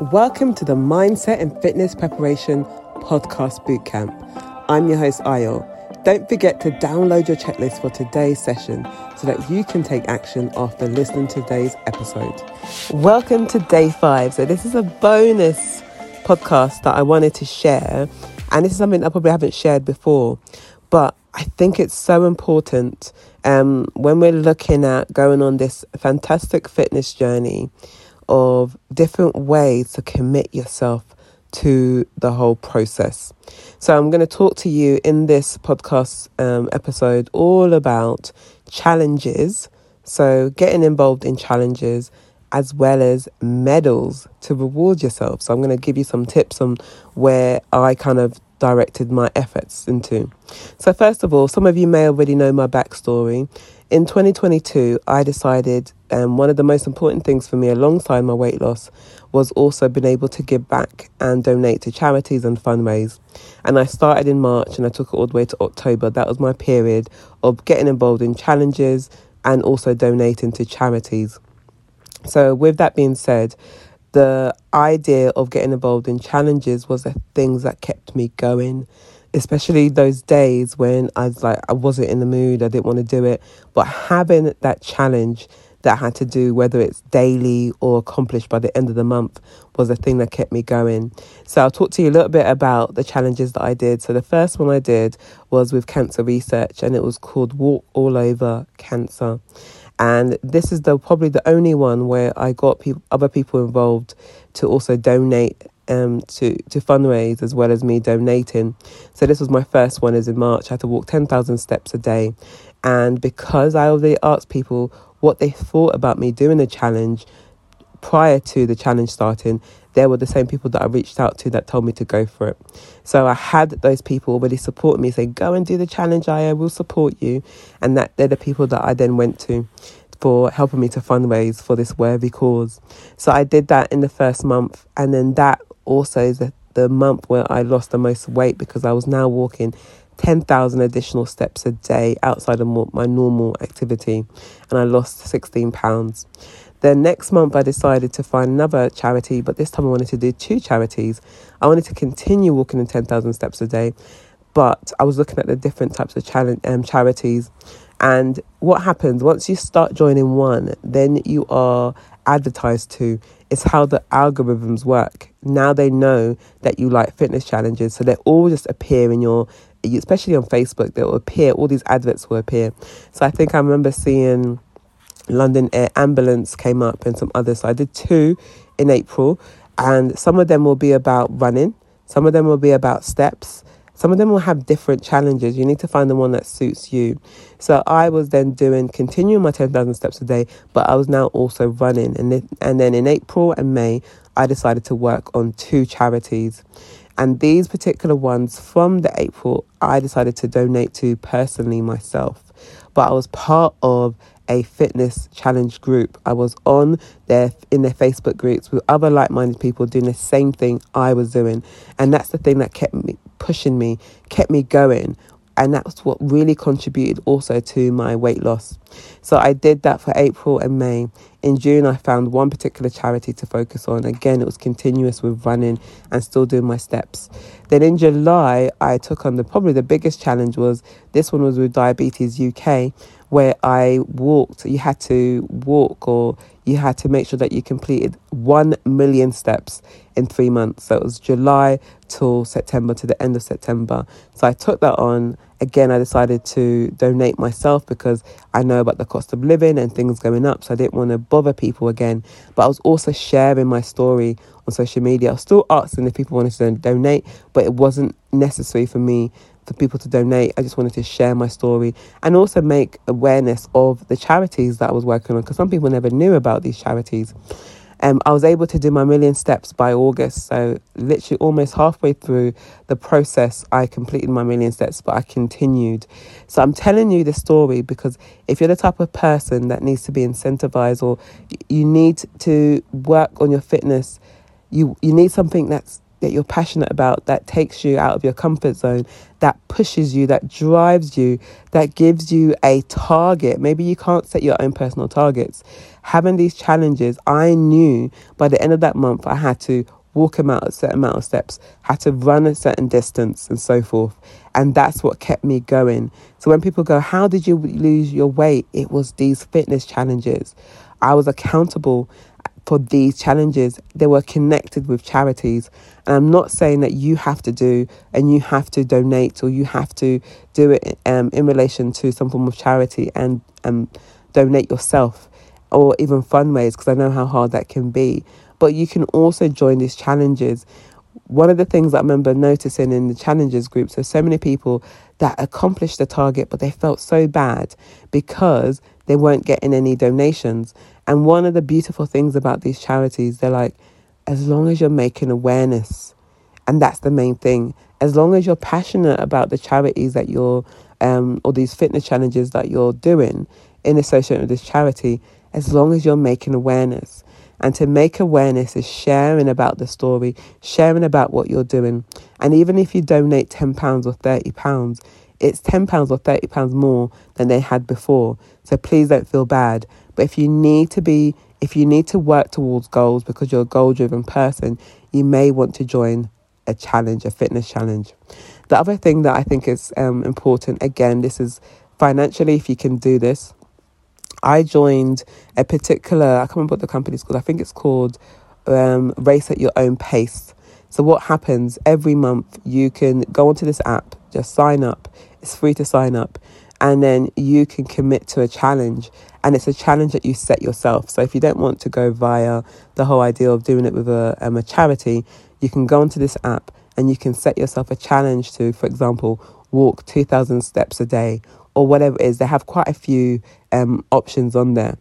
Welcome to the Mindset and Fitness Preparation Podcast Bootcamp. I'm your host, Ayo. Don't forget to download your checklist for today's session so that you can take action after listening to today's episode. Welcome to day five. So, this is a bonus podcast that I wanted to share, and this is something I probably haven't shared before, but I think it's so important um, when we're looking at going on this fantastic fitness journey of different ways to commit yourself to the whole process. So, I'm going to talk to you in this podcast um, episode all about challenges. So, getting involved in challenges as well as medals to reward yourself. So, I'm going to give you some tips on where I kind of directed my efforts into. So, first of all, some of you may already know my backstory. In 2022, I decided um, one of the most important things for me alongside my weight loss was also being able to give back and donate to charities and fundraise. And I started in March and I took it all the way to October. That was my period of getting involved in challenges and also donating to charities. So, with that being said, the idea of getting involved in challenges was the things that kept me going especially those days when I was like, I wasn't in the mood, I didn't want to do it. But having that challenge that I had to do, whether it's daily or accomplished by the end of the month, was the thing that kept me going. So I'll talk to you a little bit about the challenges that I did. So the first one I did was with cancer research, and it was called Walk All Over Cancer. And this is the probably the only one where I got other people involved to also donate um, to to fundraise as well as me donating. So this was my first one. Is in March. I had to walk ten thousand steps a day, and because I already asked people what they thought about me doing the challenge prior to the challenge starting, they were the same people that I reached out to that told me to go for it. So I had those people already support me, say, "Go and do the challenge. I will support you," and that they're the people that I then went to for helping me to fundraise for this worthy cause. So I did that in the first month, and then that also the, the month where I lost the most weight because I was now walking 10,000 additional steps a day outside of my normal activity and I lost 16 pounds. Then next month I decided to find another charity, but this time I wanted to do two charities. I wanted to continue walking in 10,000 steps a day, but I was looking at the different types of challenge, um, charities. And what happens once you start joining one, then you are advertised to is how the algorithms work. Now they know that you like fitness challenges, so they all just appear in your, especially on Facebook, they will appear, all these adverts will appear. So I think I remember seeing London Air Ambulance came up and some others. So I did two in April, and some of them will be about running, some of them will be about steps, some of them will have different challenges. You need to find the one that suits you. So I was then doing, continuing my 10,000 steps a day, but I was now also running. And, then, and then in April and May, I decided to work on two charities. And these particular ones from the April, I decided to donate to personally myself. But I was part of a fitness challenge group. I was on their in their Facebook groups with other like-minded people doing the same thing I was doing, and that's the thing that kept me pushing me, kept me going. And that's what really contributed also to my weight loss. So I did that for April and May. In June, I found one particular charity to focus on. Again, it was continuous with running and still doing my steps. Then in July, I took on the probably the biggest challenge was this one was with Diabetes UK, where I walked. You had to walk or you had to make sure that you completed 1 million steps in three months. So it was July till September, to the end of September. So I took that on. Again, I decided to donate myself because I know about the cost of living and things going up. So I didn't want to bother people again. But I was also sharing my story on social media. I was still asking if people wanted to donate, but it wasn't necessary for me for people to donate. I just wanted to share my story and also make awareness of the charities that I was working on because some people never knew about these charities. Um, I was able to do my million steps by August. So, literally almost halfway through the process, I completed my million steps, but I continued. So, I'm telling you this story because if you're the type of person that needs to be incentivized or you need to work on your fitness, you, you need something that's that you're passionate about, that takes you out of your comfort zone, that pushes you, that drives you, that gives you a target. Maybe you can't set your own personal targets. Having these challenges, I knew by the end of that month I had to walk a certain amount of steps, had to run a certain distance, and so forth. And that's what kept me going. So when people go, How did you lose your weight? It was these fitness challenges. I was accountable for these challenges. They were connected with charities. And I'm not saying that you have to do and you have to donate or you have to do it um, in relation to some form of charity and um, donate yourself or even fundraise because I know how hard that can be. But you can also join these challenges. One of the things I remember noticing in the challenges group, so so many people that accomplished the target, but they felt so bad because they weren't getting any donations. And one of the beautiful things about these charities, they're like, as long as you're making awareness, and that's the main thing, as long as you're passionate about the charities that you're, um, or these fitness challenges that you're doing in association with this charity, as long as you're making awareness. And to make awareness is sharing about the story, sharing about what you're doing. And even if you donate £10 or £30, it's £10 or £30 more than they had before. So please don't feel bad. But if you need to be, if you need to work towards goals because you're a goal driven person, you may want to join a challenge, a fitness challenge. The other thing that I think is um, important, again, this is financially, if you can do this. I joined a particular, I can't remember what the company's called, I think it's called um, Race at Your Own Pace. So, what happens every month, you can go onto this app, just sign up. It's free to sign up. And then you can commit to a challenge. And it's a challenge that you set yourself. So, if you don't want to go via the whole idea of doing it with a, um, a charity, you can go onto this app and you can set yourself a challenge to, for example, walk 2,000 steps a day or whatever it is. They have quite a few um, options on there.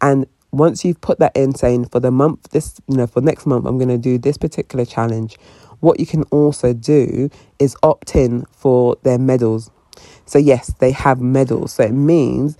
And once you've put that in saying for the month this you know for next month i'm going to do this particular challenge what you can also do is opt in for their medals so yes they have medals so it means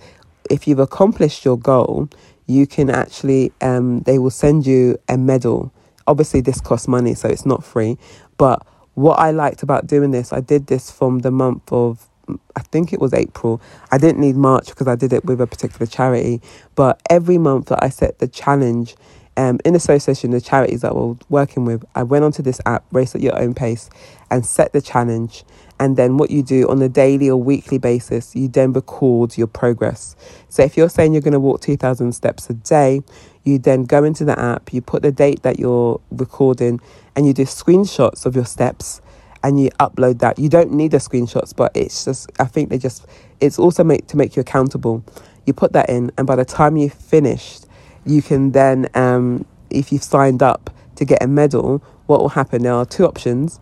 if you've accomplished your goal you can actually um, they will send you a medal obviously this costs money so it's not free but what i liked about doing this i did this from the month of I think it was April. I didn't need March because I did it with a particular charity. But every month that I set the challenge um, in association with the charities that we're working with, I went onto this app, Race at Your Own Pace, and set the challenge. And then what you do on a daily or weekly basis, you then record your progress. So if you're saying you're going to walk 2,000 steps a day, you then go into the app, you put the date that you're recording, and you do screenshots of your steps and you upload that. You don't need the screenshots, but it's just, I think they just, it's also make, to make you accountable. You put that in, and by the time you've finished, you can then, um, if you've signed up to get a medal, what will happen? There are two options.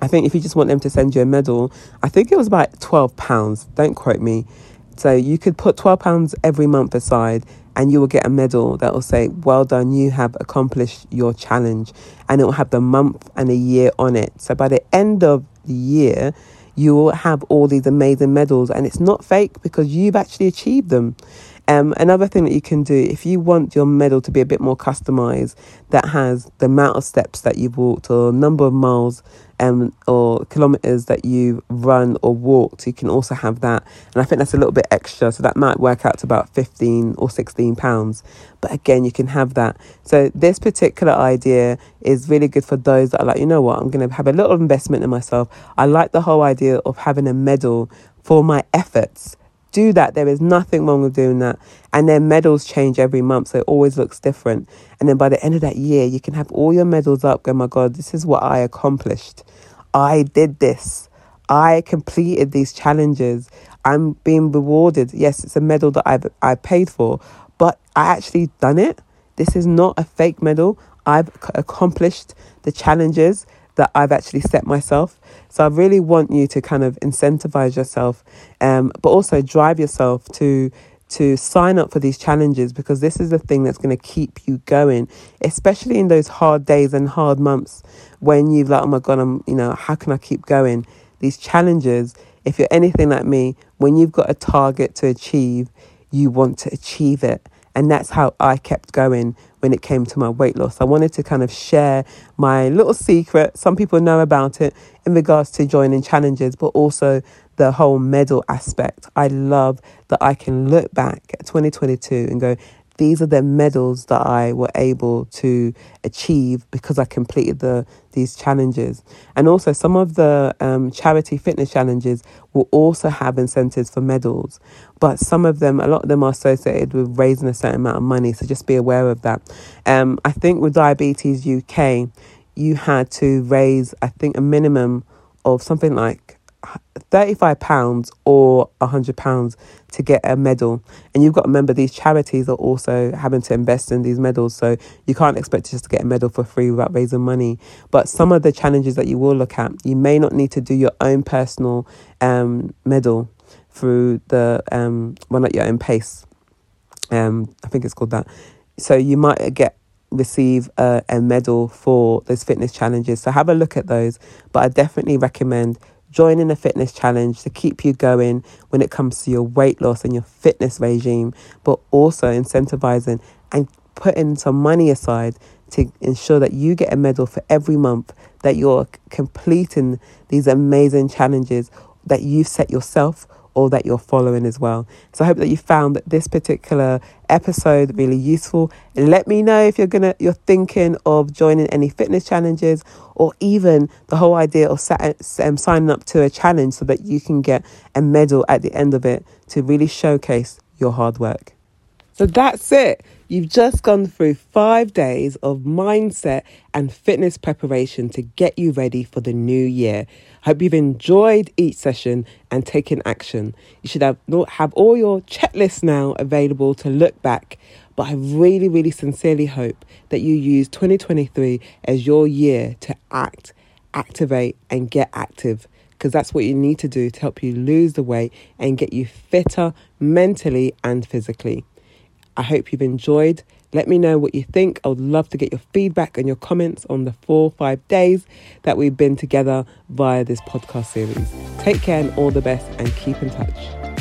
I think if you just want them to send you a medal, I think it was about £12. Don't quote me. So you could put £12 every month aside and you will get a medal that will say, Well done, you have accomplished your challenge. And it will have the month and a year on it. So by the end of the year, you will have all these amazing medals, and it's not fake because you've actually achieved them. Um, another thing that you can do, if you want your medal to be a bit more customized, that has the amount of steps that you've walked or number of miles um, or kilometers that you've run or walked, you can also have that. And I think that's a little bit extra, so that might work out to about 15 or 16 pounds. But again, you can have that. So this particular idea is really good for those that are like, you know what, I'm going to have a little investment in myself. I like the whole idea of having a medal for my efforts do that. There is nothing wrong with doing that. And their medals change every month, so it always looks different. And then by the end of that year, you can have all your medals up. Go, my God, this is what I accomplished. I did this. I completed these challenges. I'm being rewarded. Yes, it's a medal that I've I paid for, but I actually done it. This is not a fake medal. I've accomplished the challenges that I've actually set myself. So I really want you to kind of incentivize yourself, um, but also drive yourself to to sign up for these challenges because this is the thing that's going to keep you going, especially in those hard days and hard months when you've like, oh my god, I'm you know how can I keep going? These challenges. If you're anything like me, when you've got a target to achieve, you want to achieve it And that's how I kept going when it came to my weight loss. I wanted to kind of share my little secret. Some people know about it in regards to joining challenges, but also the whole medal aspect. I love that I can look back at 2022 and go, these are the medals that I were able to achieve because I completed the these challenges. And also, some of the um, charity fitness challenges will also have incentives for medals, but some of them, a lot of them, are associated with raising a certain amount of money. So just be aware of that. Um, I think with Diabetes UK, you had to raise, I think, a minimum of something like £35 or £100 to get a medal. And you've got to remember these charities are also having to invest in these medals. So you can't expect just to get a medal for free without raising money. But some of the challenges that you will look at, you may not need to do your own personal um, medal through the, um, well, not your own pace. Um, I think it's called that. So you might get receive a, a medal for those fitness challenges. So have a look at those. But I definitely recommend joining a fitness challenge to keep you going when it comes to your weight loss and your fitness regime, but also incentivizing and putting some money aside to ensure that you get a medal for every month that you're completing these amazing challenges that you've set yourself or that you're following as well. So I hope that you found that this particular episode really useful. Let me know if you're gonna you're thinking of joining any fitness challenges or even the whole idea of um, signing up to a challenge so that you can get a medal at the end of it to really showcase your hard work. So that's it. You've just gone through five days of mindset and fitness preparation to get you ready for the new year. Hope you've enjoyed each session and taken action. You should have, have all your checklists now available to look back. But I really, really sincerely hope that you use 2023 as your year to act, activate, and get active because that's what you need to do to help you lose the weight and get you fitter mentally and physically. I hope you've enjoyed. Let me know what you think. I would love to get your feedback and your comments on the four five days that we've been together via this podcast series. Take care and all the best and keep in touch.